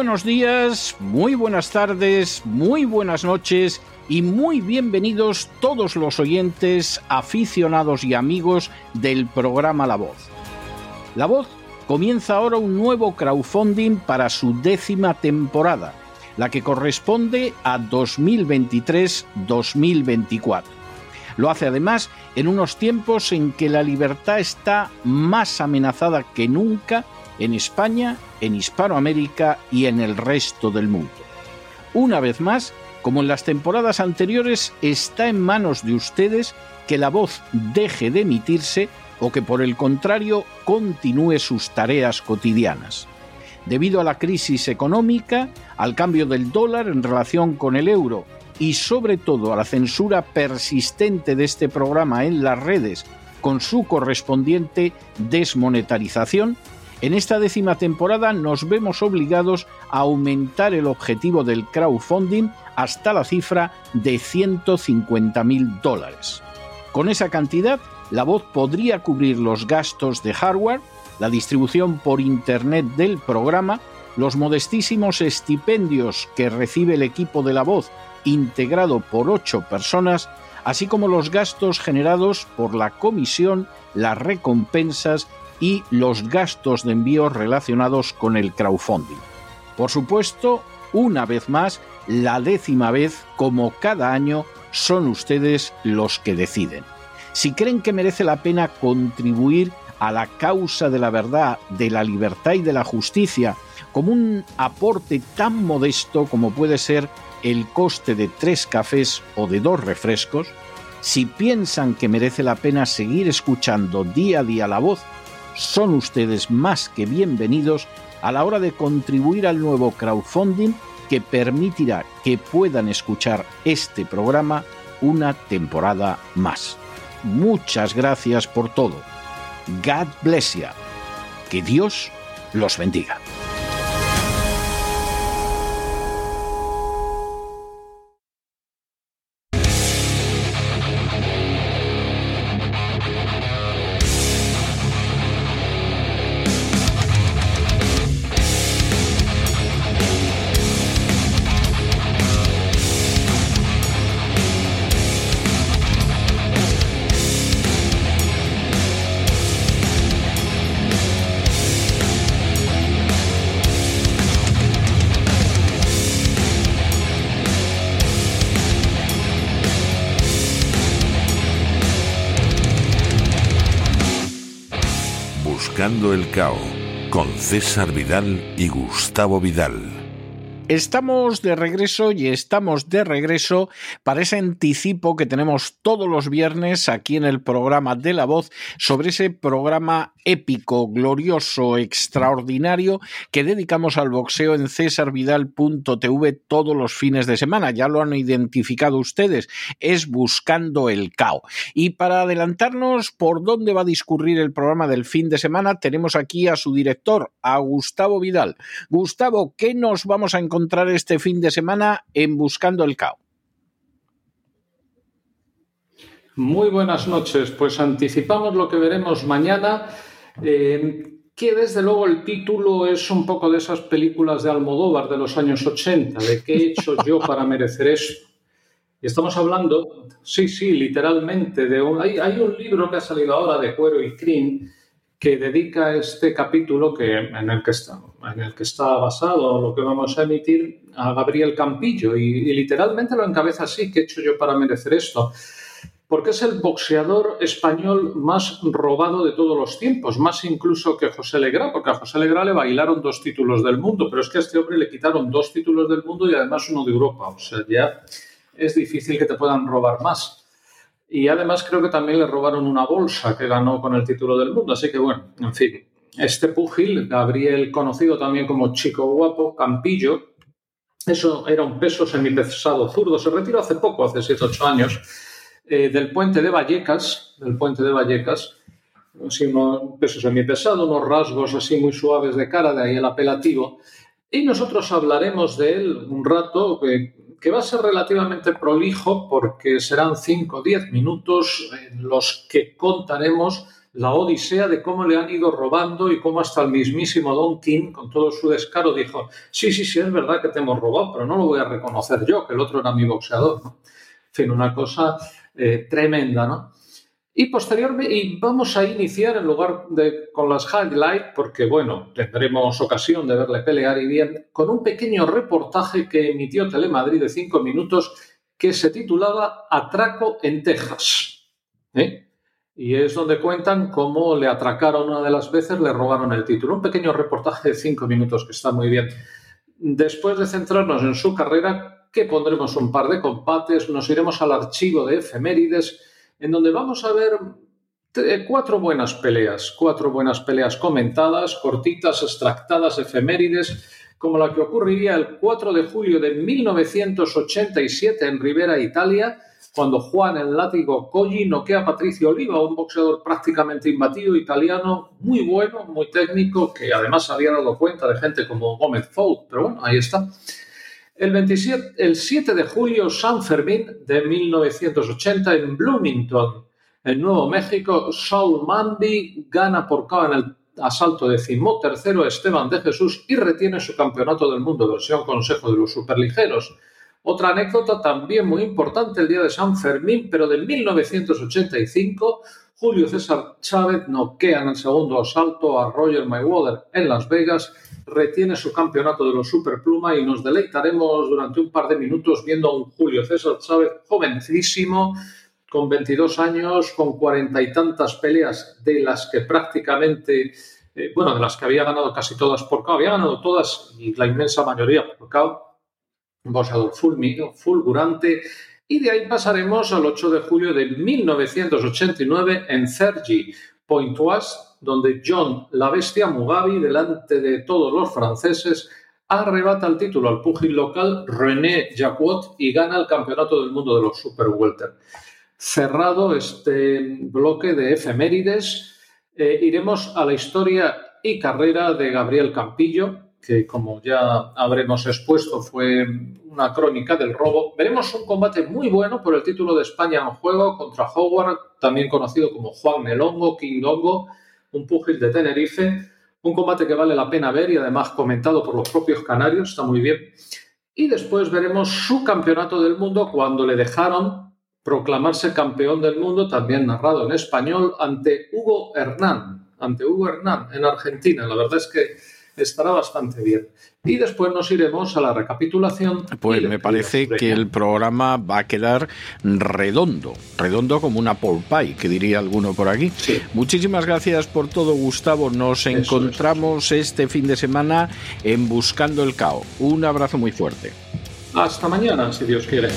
Buenos días, muy buenas tardes, muy buenas noches y muy bienvenidos todos los oyentes, aficionados y amigos del programa La Voz. La Voz comienza ahora un nuevo crowdfunding para su décima temporada, la que corresponde a 2023-2024. Lo hace además en unos tiempos en que la libertad está más amenazada que nunca en España, en Hispanoamérica y en el resto del mundo. Una vez más, como en las temporadas anteriores, está en manos de ustedes que la voz deje de emitirse o que por el contrario continúe sus tareas cotidianas. Debido a la crisis económica, al cambio del dólar en relación con el euro y sobre todo a la censura persistente de este programa en las redes con su correspondiente desmonetarización, en esta décima temporada nos vemos obligados a aumentar el objetivo del crowdfunding hasta la cifra de 150 mil dólares. Con esa cantidad, la voz podría cubrir los gastos de hardware, la distribución por Internet del programa, los modestísimos estipendios que recibe el equipo de la voz integrado por ocho personas, así como los gastos generados por la comisión, las recompensas y los gastos de envío relacionados con el crowdfunding. Por supuesto, una vez más, la décima vez, como cada año, son ustedes los que deciden. Si creen que merece la pena contribuir a la causa de la verdad, de la libertad y de la justicia, como un aporte tan modesto como puede ser el coste de tres cafés o de dos refrescos, si piensan que merece la pena seguir escuchando día a día la voz son ustedes más que bienvenidos a la hora de contribuir al nuevo crowdfunding que permitirá que puedan escuchar este programa una temporada más. Muchas gracias por todo. God bless you. Que Dios los bendiga. El Cao con César Vidal y Gustavo Vidal. Estamos de regreso y estamos de regreso para ese anticipo que tenemos todos los viernes aquí en el programa de La Voz sobre ese programa épico, glorioso, extraordinario que dedicamos al boxeo en cesarvidal.tv todos los fines de semana. Ya lo han identificado ustedes, es Buscando el Cao. Y para adelantarnos por dónde va a discurrir el programa del fin de semana, tenemos aquí a su director, a Gustavo Vidal. Gustavo, ¿qué nos vamos a encontrar este fin de semana en Buscando el Cao? Muy buenas noches. Pues anticipamos lo que veremos mañana eh, que desde luego el título es un poco de esas películas de Almodóvar de los años 80, de qué he hecho yo para merecer eso. Y estamos hablando, sí, sí, literalmente, de un, hay, un libro que ha salido ahora de Cuero y Crin que dedica este capítulo que, en, el que está, en el que está basado lo que vamos a emitir a Gabriel Campillo y, y literalmente lo encabeza así, ¿qué he hecho yo para merecer esto? Porque es el boxeador español más robado de todos los tiempos, más incluso que José Legrá, porque a José Legrá le bailaron dos títulos del mundo, pero es que a este hombre le quitaron dos títulos del mundo y además uno de Europa, o sea, ya es difícil que te puedan robar más. Y además creo que también le robaron una bolsa que ganó con el título del mundo, así que bueno, en fin. Este púgil, Gabriel, conocido también como Chico Guapo, Campillo, eso era un peso semipesado zurdo, se retiró hace poco, hace 7-8 años, eh, del puente de Vallecas, del puente de Vallecas, así unos pesos pesado, unos rasgos así muy suaves de cara, de ahí el apelativo. Y nosotros hablaremos de él un rato que, va a ser relativamente prolijo porque serán 5 o 10 minutos en los que contaremos la odisea de cómo le han ido robando y cómo hasta el mismísimo Don King, con todo su descaro, dijo, sí, sí, sí, es verdad que te hemos robado, pero no lo voy a reconocer yo, que el otro era mi boxeador. En fin, una cosa eh, tremenda, ¿no? Y posteriormente, y vamos a iniciar en lugar de con las highlights, porque bueno, tendremos ocasión de verle pelear y bien, con un pequeño reportaje que emitió Telemadrid de cinco minutos que se titulaba Atraco en Texas. ¿eh? Y es donde cuentan cómo le atracaron una de las veces, le robaron el título. Un pequeño reportaje de cinco minutos que está muy bien. Después de centrarnos en su carrera, que pondremos un par de combates, nos iremos al archivo de efemérides en donde vamos a ver cuatro buenas peleas, cuatro buenas peleas comentadas, cortitas, extractadas, efemérides, como la que ocurriría el 4 de julio de 1987 en Rivera, Italia, cuando Juan el látigo Colli noquea a Patricio Oliva, un boxeador prácticamente imbatido italiano, muy bueno, muy técnico, que además había dado cuenta de gente como Gómez Fout, pero bueno, ahí está. El, 27, el 7 de julio, San Fermín de 1980 en Bloomington, en Nuevo México, Saul Mandy gana por KO en el asalto decimotercero Esteban de Jesús y retiene su campeonato del mundo, versión Consejo de los Superligeros. Otra anécdota también muy importante, el día de San Fermín, pero de 1985, Julio César Chávez noquea en el segundo asalto a Roger Mayweather en Las Vegas retiene su campeonato de los Superpluma y nos deleitaremos durante un par de minutos viendo a un Julio César Chávez jovencísimo, con 22 años, con cuarenta y tantas peleas, de las que prácticamente, eh, bueno, de las que había ganado casi todas por KO, había ganado todas y la inmensa mayoría por KO, boxeador fulgurante, y de ahí pasaremos al 8 de julio de 1989 en Cergy, Pointoise, donde John la Bestia Mugabe, delante de todos los franceses, arrebata el título al púgil local René Jacquot y gana el campeonato del mundo de los Super Welter. Cerrado este bloque de efemérides, eh, iremos a la historia y carrera de Gabriel Campillo, que como ya habremos expuesto fue una crónica del robo. Veremos un combate muy bueno por el título de España en juego contra Howard, también conocido como Juan Melongo, King Longo, un púgil de Tenerife, un combate que vale la pena ver y además comentado por los propios canarios, está muy bien. Y después veremos su campeonato del mundo cuando le dejaron proclamarse campeón del mundo, también narrado en español, ante Hugo Hernán, ante Hugo Hernán en Argentina. La verdad es que estará bastante bien. Y después nos iremos a la recapitulación. Pues me parece que el programa va a quedar redondo, redondo como una polpay, que diría alguno por aquí. Muchísimas gracias por todo, Gustavo. Nos encontramos este fin de semana en Buscando el Cao. Un abrazo muy fuerte. Hasta mañana, si Dios quiere.